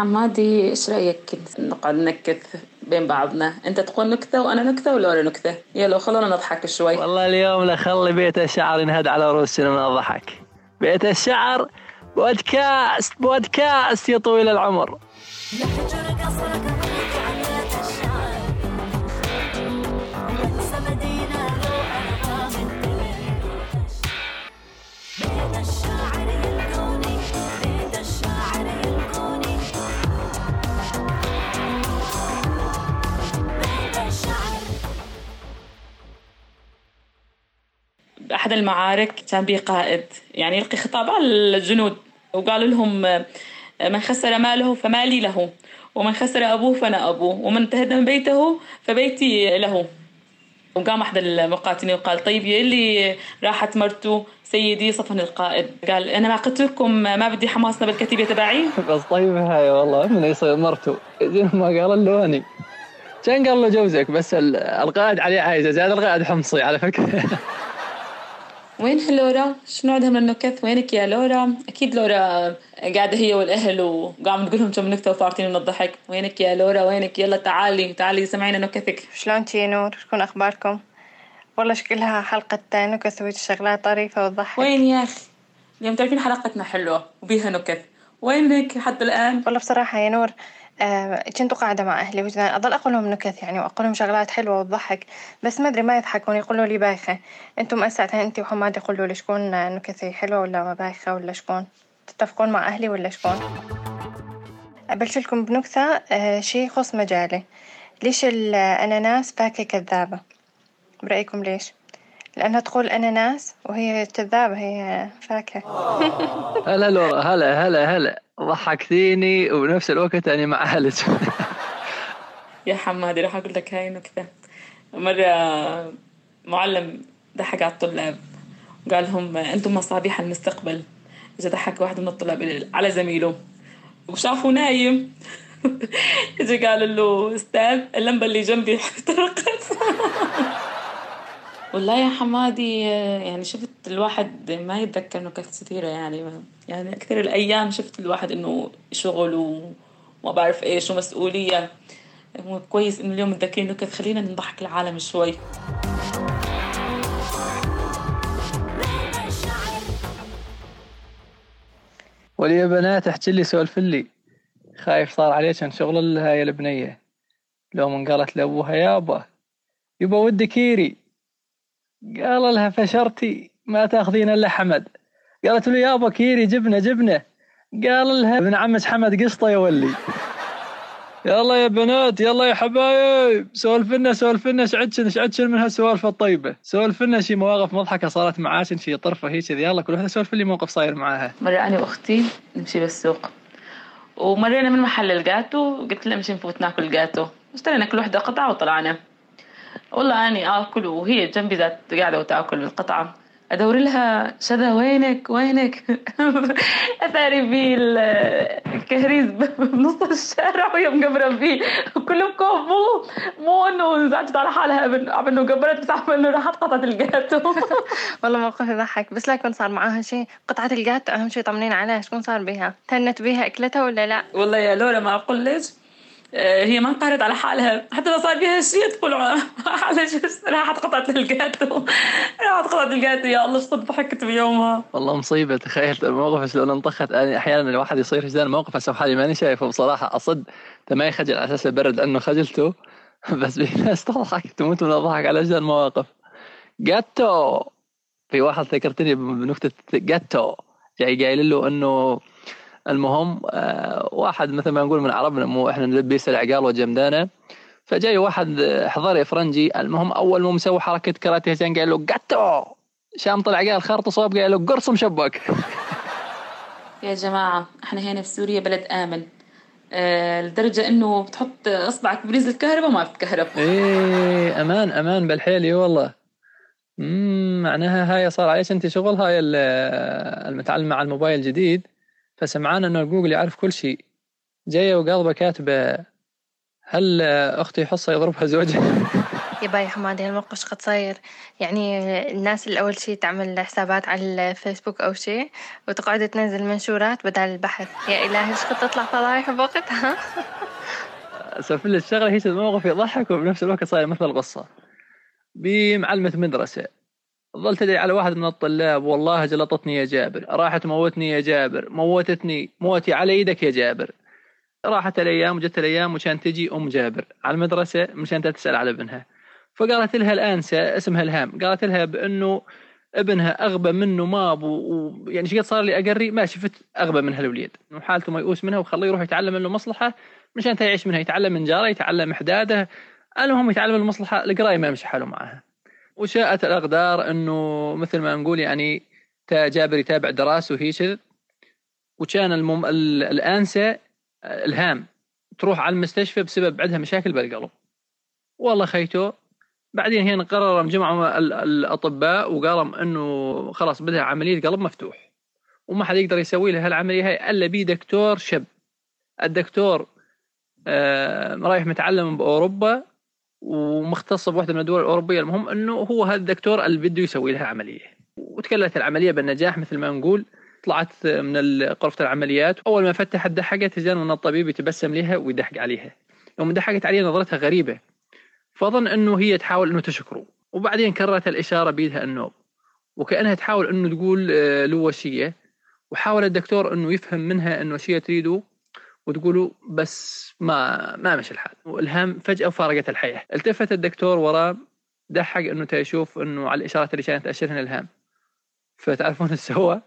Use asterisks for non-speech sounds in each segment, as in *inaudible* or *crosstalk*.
حمادي إيش رأيك؟ نقعد نكت بين بعضنا. أنت تقول نكتة وأنا نكتة ولا نكتة؟ يلا خلونا نضحك شوي. والله اليوم لخلي بيت الشعر ينهد على رؤوسنا من الضحك. بيت الشعر بودكاست بودكاست يا طويل العمر. بأحد المعارك كان بي قائد يعني يلقي خطاب على الجنود وقال لهم من خسر ماله فمالي له ومن خسر أبوه فأنا أبوه ومن تهدم بيته فبيتي له. وقام أحد المقاتلين وقال طيب يا اللي راحت مرته سيدي صفن القائد. قال أنا ما قلت لكم ما بدي حماسنا بالكتيبة تبعي؟ *laughs* بس طيب هاي والله من يصير مرته. *laughs* ما قال أني. كان قال له جوزك بس القائد عليه عايزة زاد القائد حمصي على فكرة. *laughs* وين لورا؟ شنو عندها من النكت؟ وينك يا لورا؟ أكيد لورا قاعدة هي والأهل وقاعدة تقول لهم كم نكتة وفارتين من الضحك، وينك يا لورا؟ وينك؟ يلا تعالي تعالي سمعينا نكتك. شلونك يا نور؟ شكون أخباركم؟ والله شكلها حلقة نكت سويت شغلات طريفة وتضحك. وين يا أخي؟ اليوم تعرفين حلقتنا حلوة وبيها نكت، وينك حتى الآن؟ والله بصراحة يا نور كنت قاعدة مع أهلي وجدان أضل أقول لهم نكت يعني وأقول لهم شغلات حلوة وتضحك بس ما أدري ما يضحكون يقولوا لي بايخة. أنتم ساعتها أنت وحماد يقولوا لي شكون نكتي حلوة ولا بايخة ولا شكون؟ تتفقون مع أهلي ولا شكون؟ أبلش لكم بنكتة آه شي يخص مجالي. ليش الأناناس فاكهة كذابة؟ برأيكم ليش؟ لأنها تقول أناناس وهي كذابة هي فاكهة. هلا لورا هلا هلا هلا. ضحكتيني وبنفس الوقت أنا مع أهلك. *laughs* يا حمادي راح أقول لك هاي نكتة. مرة معلم ضحك على الطلاب. وقال لهم أنتم مصابيح المستقبل. إذا ضحك واحد من الطلاب على زميله. وشافه نايم. *laughs* إجا قال له أستاذ اللمبة اللي جنبي *laughs* احترقت والله يا حمادي يعني شفت الواحد ما يتذكر نكت كثيرة يعني يعني أكثر الأيام شفت الواحد إنه شغل وما بعرف إيش ومسؤولية. كويس إنه اليوم متذكرين نكت خلينا نضحك العالم شوي. ولي بنات احكي لي سولف لي. خايف صار عليك شغل هاي البنية. لو من قالت لأبوها يابا. يبا ودي كيري. قال لها فشرتي ما تأخذين إلا حمد. قالت له يابا كيري جبنة جبنة. قال لها ابن عمك حمد قسطة يا ولي. يلا يا بنات يلا يا حبايب. سولف لنا سولف لنا شعدشن شعدشن من هالسوالف الطيبة؟ سولف لنا شي مواقف مضحكة صارت معاك شي طرفة هيك كذي. يلا كل وحده سولف لي موقف صاير معاها. مره أنا واختي نمشي بالسوق. ومرينا من محل الجاتو قلت لها نمشي نفوت ناكل جاتو. اشترينا كل وحده قطعة وطلعنا. والله أني آكل وهي جنبي ذات قاعدة وتأكل القطعة. أدور لها شذا وينك؟ وينك؟ *laughs* أثاري بي الكهريز بنص الشارع وهي مقبرة فيه كلهم كوفو مو إنه زعجت على حالها عم انه قبرت بس عم انه راحت قطعة الجاتو *laughs* والله موقف يضحك. بس لكن صار معاها شيء. قطعة الجاتو أهم شيء طمنين عليها. شكون صار بها تنت بها أكلتها ولا لا؟ والله يا لورا ما أقول ليش؟ هي ما انقهرت على حالها. حتى لو صار فيها شيء تقول *laughs* على راحت قطعت الجاتو. *laughs* راحت قطعت الجاتو. يا الله شو ضحكت بيومها. والله مصيبة. تخيل الموقف شلون انطخت. يعني أحيانا الواحد يصير في موقف هسه حالي ماني شايفه بصراحة. أصد ما يخجل على أساس البرد لأنه خجلته *laughs* بس في ناس تضحك تموت من الضحك على أجل المواقف. جاتو. في واحد ذكرتني بنكتة جاتو. جاي قايل له إنه المهم آه، واحد مثل ما نقول من عربنا مو إحنا نلبس العقال وجمدانه. فجاي واحد حضري فرنجي المهم أول ما مسوي حركة كاراتيه زين قال له قتو شام طلع قال خرط صوب قال له قرص مشبك *laughs* يا جماعة إحنا هنا في سوريا بلد آمن. أه لدرجة إنه بتحط إصبعك بريز الكهرباء ما بتكهرب إيه أمان أمان بالحيل إي والله. امم معناها هاي صار عليك أنت شغل؟ هاي المتعلم مع الموبايل الجديد. فسمعان انه جوجل يعرف كل شيء. جاية وقلبه كاتبة هل أختي حصة يضربها زوجها؟ *laughs* يا باي حمادي هالموقف قد صاير. يعني الناس اللي أول شي تعمل حسابات على الفيسبوك أو شي وتقعد تنزل منشورات بدل البحث. يا إلهي إيش كنت تطلع فضايح بوقتها؟ *laughs* سولف لك الشغلة هي الموقف يضحك وبنفس الوقت صاير مثل القصة. بمعلمة مدرسة. ظل تدري على واحد من الطلاب والله جلطتني يا جابر راحت موتني يا جابر موتتني موتي على إيدك يا جابر. راحت الأيام وجت الأيام وكان تجي أم جابر على المدرسة مشان تسال على ابنها. فقالت لها الآنسة اسمها الهام قالت لها بأنه ابنها أغبى منه ما أبو يعني شقد صار لي أقري؟ ما شفت أغبى من هالوليد وحالته ميؤوس منها وخليه يروح يتعلم منه مصلحة مشان يعيش منها يتعلم من جاره يتعلم حداده المهم يتعلم المصلحة القرايه ما يمشي حاله معها. وشاءت الأقدار إنه مثل ما نقول يعني جابر يتابع دراسة وهي وكان المم... الأنسة الهام. تروح على المستشفى بسبب عندها مشاكل بالقلب. والله خيتو. بعدين هنا قرروا جمعوا الأطباء وقالوا إنه خلاص بدها عملية قلب مفتوح. وما حد يقدر يسوي لها هالعمليه هاي إلا بي دكتور شب. الدكتور آه رايح متعلم بأوروبا. ومختص بواحدة من الدول الأوروبية المهم أنه هو هذا الدكتور اللي بده يسوي لها عملية. وتكلت العملية بالنجاح مثل ما نقول طلعت من غرفة العمليات. أول ما فتحت دحقت جان من الطبيب يتبسم لها ويدحق عليها. يوم دحقت عليها نظرتها غريبة. فظن أنه هي تحاول أنه تشكره. وبعدين كررت الإشارة بيدها النوب وكأنها تحاول أنه تقول آه، له وشيه وحاول الدكتور أنه يفهم منها أنه وشيه تريده. وتقولوا بس ما ما مشي الحال. والهام فجأة فارقت الحياة. التفت الدكتور وراه دحق إنه تشوف إنه على الإشارات اللي كانت تاشرها الهام فتعرفون *laughs* إيش سوى؟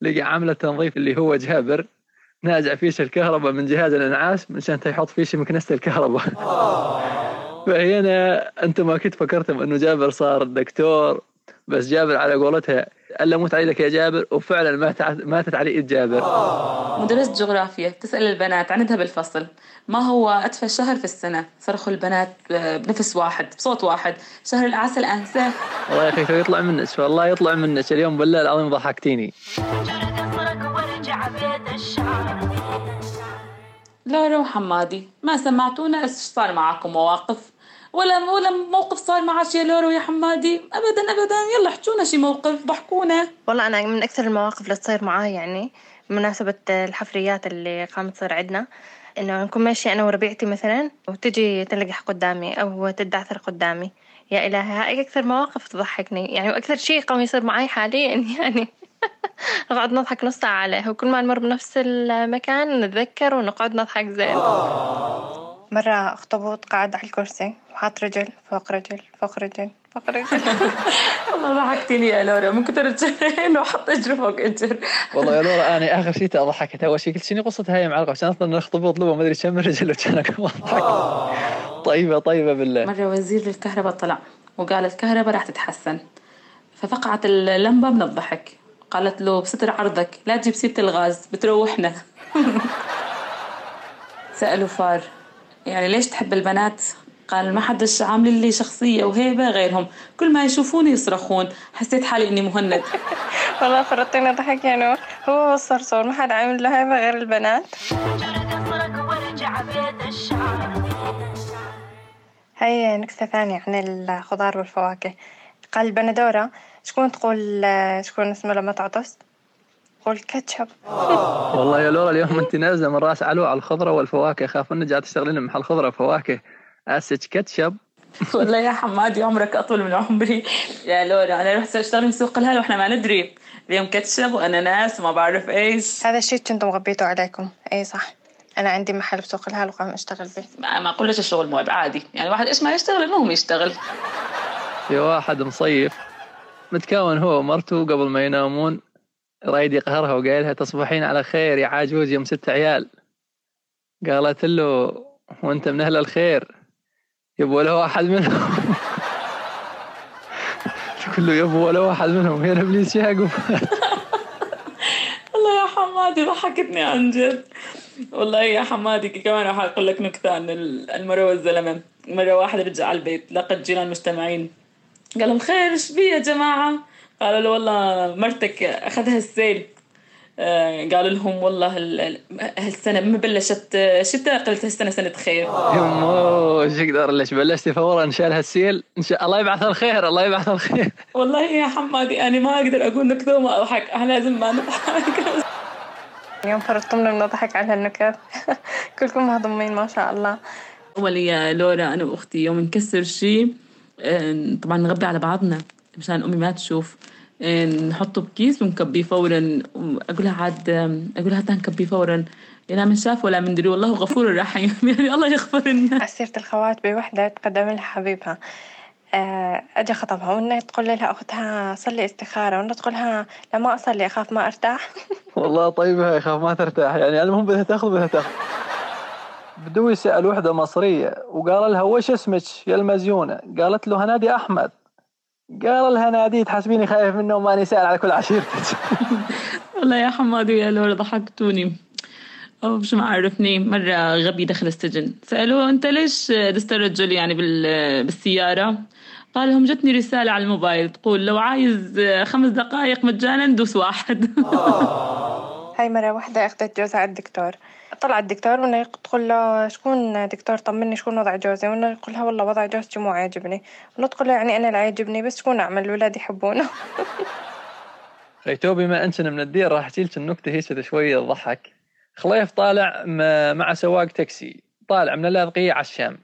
لقى عامله تنظيف اللي هو جابر نازع فيش الكهرباء من جهاز الإنعاش مشان يحط فيش مكنسة الكهرباء. *laughs* فهنا أنتم أكيد فكرتم إنه جابر صار دكتور بس جابر على قولتها ألا موت عليك يا جابر؟ وفعلا ماتت ماتت على ايد جابر. مدرسة جغرافيا تسأل البنات عندها بالفصل. ما هو أدفى شهر في السنة؟ صرخوا البنات بنفس واحد بصوت واحد. شهر العسل أنساه. والله يا أخي يطلع منك والله يطلع منك. اليوم بالله العظيم ضحكتيني. لورا وحمادي ما سمعتونا إيش صار معكم؟ مواقف؟ ولا ولا موقف صار معك يا لورو يا حمادي؟ ابدا ابدا. يلا احكونا شي موقف ضحكونا. والله أنا من أكثر المواقف اللي تصير معاي يعني بمناسبة الحفريات اللي قامت تصير عندنا إنه نكون ماشية أنا وربيعتي مثلا وتجي تنلقح قدامي أو تدعثر قدامي. يا إلهي هاي أكثر مواقف تضحكني. يعني وأكثر شيء قام يصير معي حاليا *laughs* يعني نقعد نضحك نص ساعة عليه. وكل ما نمر بنفس المكان نتذكر ونقعد نضحك زين. مرة أخطبوط قاعد على الكرسي وحاط رجل فوق رجل فوق رجل فوق رجل. *laughs* والله ضحكتني يا لورا من كثر الجرين وحط اجر فوق اجر والله يا لورا *laughs* أنا آخر شيء ضحكت أول شيء قلت شنو قصة هاي معلقة؟ عشان أصلا الاخطبوط له ما أدري كم رجل وكان *laughs* اضحك طيبة طيبة بالله. مرة وزير الكهرباء طلع وقال الكهرباء راح تتحسن. ففقعت اللمبة من الضحك. قالت له بستر عرضك لا تجيب سيرة الغاز بتروحنا. سألوا فار. يعني ليش تحب البنات؟ قال ما حدش عامل لي شخصية وهيبة غيرهم. كل ما يشوفوني يصرخون. حسيت حالي إني مهند. *laughs* والله فرطينا ضحك يا نور هو والصرصور ما حد عامل له هيبة غير البنات. هاي نكتة ثانية عن الخضار والفواكه. قال البندورة شكون تقول شكون اسمه لما تعطس؟ قول كاتشب والله يا لورا اليوم انت نازلة من رأس علو على الخضرة والفواكه. خاف انك جاي تشتغلين محل خضرة وفواكه. اسك كاتشب. *laughs* والله يا حمادي عمرك أطول من عمري. يا لورا أنا رحت أشتغل في سوق الهلا وإحنا ما ندري. اليوم كاتشب واناناس وما بعرف إيش. هذا الشيء كنتم مغبيتوا عليكم. إي صح. أنا عندي محل بسوق الهلا وقام أشتغل فيه ما أقول لك الشغل مو عادي. يعني واحد إيش ما يشتغل المهم يشتغل. في واحد مصيف متكون هو ومرته قبل ما ينامون. رايد يقهرها وقايلها تصبحين على خير يا عاجوز يوم ست عيال. قالت له وأنت من أهل الخير. يبغى له واحد منهم. *laughs* تقول له يبغى له واحد منهم يا إبليس يعقوب. والله يا حمادي ضحكتني عن جد. والله يا حمادي كمان راح أقول لك نكتة عن المرة والزلمة. مرة واحد رجع على البيت لقى الجيران مجتمعين قال لهم خير إيش بي يا جماعة؟ قالوا له والله مرتك أخذها السيل. آه، قالوا لهم والله هالسنة ما بلشت شتاء قلت هالسنة سنة خير. يمو إيش أقدر ليش بلشتي فورا إن شاء الله السيل إن شاء الله يبعث الخير الله يبعث الخير. والله يا حمادي أنا ما أقدر أقول نكته وما أضحك إحنا لازم ما نضحك. اليوم فرضتم لنا نضحك على هالنكت *laughs* كلكم مهضومين ما شاء الله. أول يا لورا أنا وأختي يوم نكسر شيء آه، طبعا نغبي على بعضنا. مشان أمي ما تشوف نحطه بكيس ونكبيه فورا أقول لها عاد أقول لها نكبيه فورا. لا من شاف ولا من دري والله غفور رحيم *laughs* يعني الله يغفر لنا سيرة الخوات بوحدة تقدم لها حبيبها. آه، اجى خطبها وإنها تقول لها أختها صلي استخارة وإنها تقول لها لا ما أصلي أخاف ما أرتاح. *laughs* والله طيبة يخاف ما ترتاح. يعني المهم بدها تأخذ بدها تأخذ. بدو يسأل وحدة مصرية وقال لها وش اسمك؟ يا المزيونة. قالت له هنادي أحمد. قال لها نادي تحسبيني خايف منه وماني سائل على كل عشيرتك والله يا حماد ويا لورا ضحكتوني. أو شو ما عرفني مرة غبي دخل السجن. سألوه أنت ليش دست الرجل يعني بالسيارة؟ قال لهم جتني رسالة على الموبايل تقول لو عايز خمس دقائق مجانا دوس واحد. *laughs* هاي مرة واحدة أخذت جوزها على الدكتور. طلع الدكتور وانه تقول له شكون دكتور؟ طمني شكون وضع جوزي؟ وانه يقول لها والله وضع جوزتي مو عاجبني. وانه تقول له يعني أنا لا عاجبني بس شكون أعمل؟ الاولاد يحبونه. *laughs* ريتو بما انتنا من الدير راح احكي لك النكتة هيك شوية تضحك. خليف طالع مع سواق تاكسي. طالع من اللاذقيه على الشام.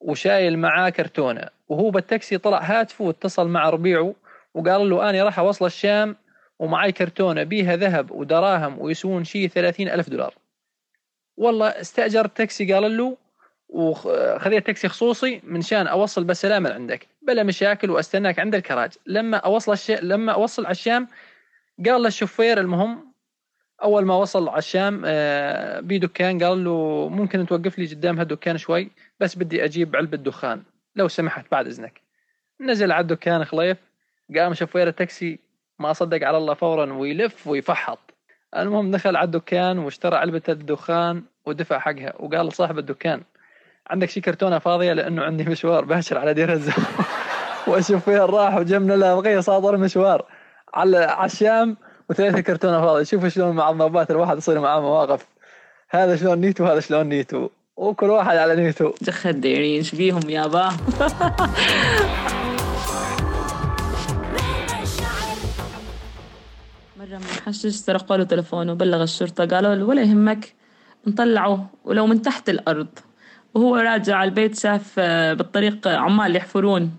وشايل معاه كرتونة. وهو بالتاكسي طلع هاتفه واتصل مع ربيعه وقال له أنا راح أوصل الشام. ومعي كرتونة بيها ذهب ودراهم ويسوون شيء ثلاثين ألف دولار. والله استاجر تاكسي قال له وخذيت تاكسي خصوصي من شان أوصل بالسلامه لعندك. بلا مشاكل وأستناك عند الكراج. لما أوصل الش... لما أوصل على الشام قال للشوفير المهم أول ما وصل على الشام آه، بدكان قال له ممكن توقف لي قدام هالدكان شوي بس بدي أجيب علبة دخان لو سمحت بعد إذنك. نزل على الدكان خليف قام شوفير التاكسي ما صدق على الله فورا ويلف ويفحط. المهم دخل على الدكان واشترى علبة الدخان ودفع حقها وقال لصاحب الدكان عندك شي كرتونة فاضية؟ لأنه عندي مشوار باشر على دير الزهر *laughs* والشوفير راح وجمنا له بقية صادر مشوار. على الشام وثلاثة كرتونة فاضية. شوفوا شلون مع الضباط الواحد يصير معاه مواقف. هذا شلون نيتو وهذا شلون نيتو. وكل واحد على نيتو. جخ الديرين شبيهم يابا *laughs* مرة من حشش سرقوا له تلفونه وبلغ الشرطة قالوا له ولا يهمك نطلعه ولو من تحت الأرض. وهو راجع على البيت شاف آه، بالطريق عمال يحفرون.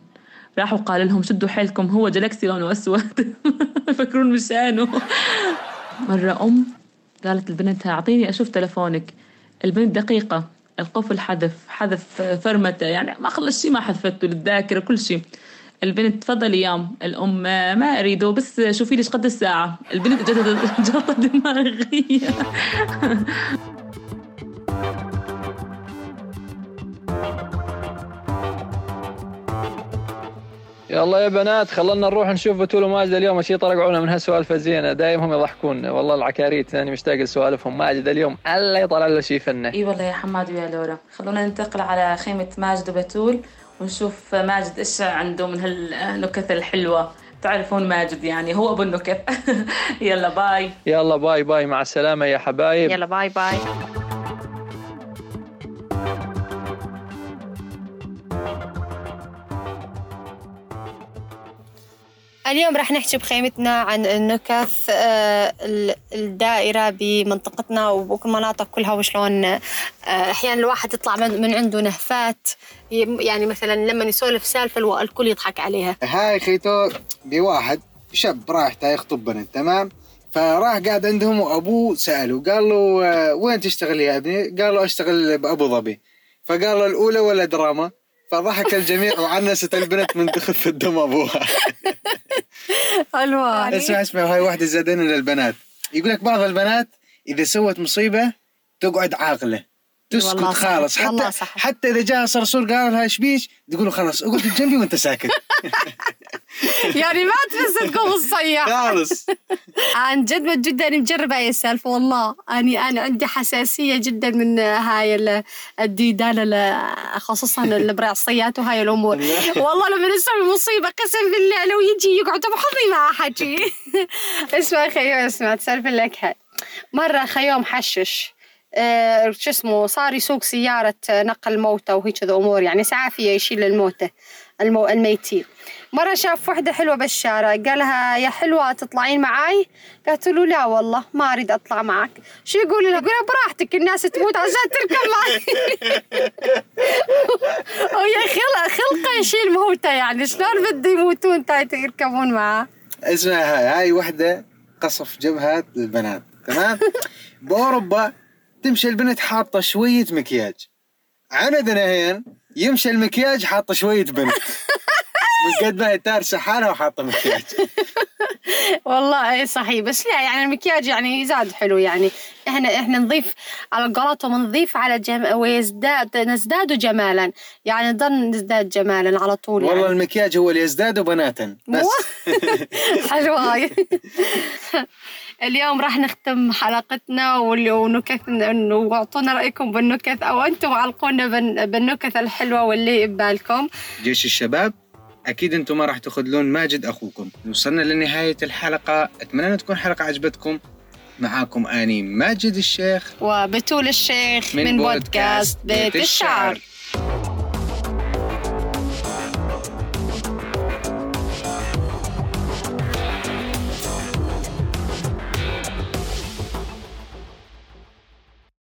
راحوا قال لهم شدوا حيلكم هو جلاكسي لونه أسود *laughs* يفكرون مشانه مرة أم قالت لبنتها أعطيني أشوف تلفونك البنت دقيقة القفل حذف حذف فرمته يعني ما خلص شيء ما حذفته للذاكرة كل شيء البنت تفضلي يام الأم ما أريده بس شوفي لي قد الساعة. البنت جلطه دماغيه *laughs* يلا يا بنات خلنا نروح نشوف بتول وماجد اليوم. اشي طرقعونا من هالسوالف الزينة؟ دايم هم يضحكون. والله العكاريت أنا مشتاق لسوالفهم. ماجد اليوم ألا يطلع له شيء فنه إي والله يا حماد ويا لورا. خلونا ننتقل على خيمة ماجد وبتول. ونشوف ماجد إيش عنده من هالنكت الحلوة. تعرفون ماجد يعني هو أبو النكت *laughs* يلا bye. يلا bye bye مع السلامة يا حبايب. يلا باي باي. اليوم راح نحكي بخيمتنا عن النكت آه، الدائرة بمنطقتنا وبمناطق كلها وشلون آه، أحيانا الواحد يطلع من عنده نهفات يعني مثلا لما يسولف سالفة الكل يضحك عليها هاي خيتو بواحد شاب رايح يخطب بنت تمام فراح قاعد عندهم وأبوه سأله قال له آه، وين تشتغل يا ابني؟ قال له أشتغل بأبو ظبي فقال له الأولى ولا دراما؟ فضحك الجميع وعنست البنت من دخل في الدم أبوها *laughs* حلوة اسمع اسمع هاي واحدة زادين للبنات. يقول لك بعض البنات إذا سوت مصيبة تقعد عاقلة. تسكت خالص. حتى حتى إذا جاء صرصور قال لها إيش بيش؟ تقول خلاص اقعد جنبي وأنت ساكت. *laughs* *laughs* يعني ما تصدقوا الصياح. خالص. *laughs* عن جد من جد أنا مجربة هاي السالفة والله. أني أنا عندي حساسية جدا من هاي ال- الديدان ال- خصوصا البراعصيات وهاي الأمور. *laughs* والله لما نسوي مصيبة قسم بالله لو يجي يقعد بحضني ما حكي اسمع خيوم اسمع تسولف لك هاي. مرة خيوم حشش آه، شو اسمه صار يسوق سيارة نقل موتى وهيك ذا أمور يعني سعافية يشيل الموتى المو الميتين. مرة شاف وحدة حلوة بالشارع قالها يا حلوة تطلعين معاي؟ قالت له لا والله ما أريد أطلع معك شو يقول لها؟ يقول براحتك الناس تموت عشان تركب معي *laughs* ويا خلق خلقة يشيل موتى يعني. شلون بده يموتون تا يركبون معاه؟ اسمع هاي هاي وحدة قصف جبهات البنات تمام؟ بأوروبا تمشي البنت حاطة شوية مكياج. عندنا هين يمشي المكياج حاطه شوية بنت. *laughs* من قد ما هي تارسة حالها وحاطة مكياج. *laughs* والله اي صحيح. بس لا يعني المكياج يعني يزاد حلو يعني. إحنا إحنا نضيف على قولتهم نضيف على جم ويزداد نزداد جمالا. يعني نضل نزداد جمالا على طول والله يعني. المكياج هو اللي يزداد بناتا. بس. *laughs* حلوة هاي. اليوم راح نختم حلقتنا ونكث واعطونا رأيكم بالنكث أو أنتم علقونا بال- بالنكث الحلوة واللي ببالكم. جيش الشباب أكيد أنتم ما راح تخذلون ماجد أخوكم. وصلنا لنهاية الحلقة. أتمنى أن تكون حلقة عجبتكم. معاكم أني ماجد الشيخ. وبتول الشيخ من من, بودكاست بيت الشعر. الشعر.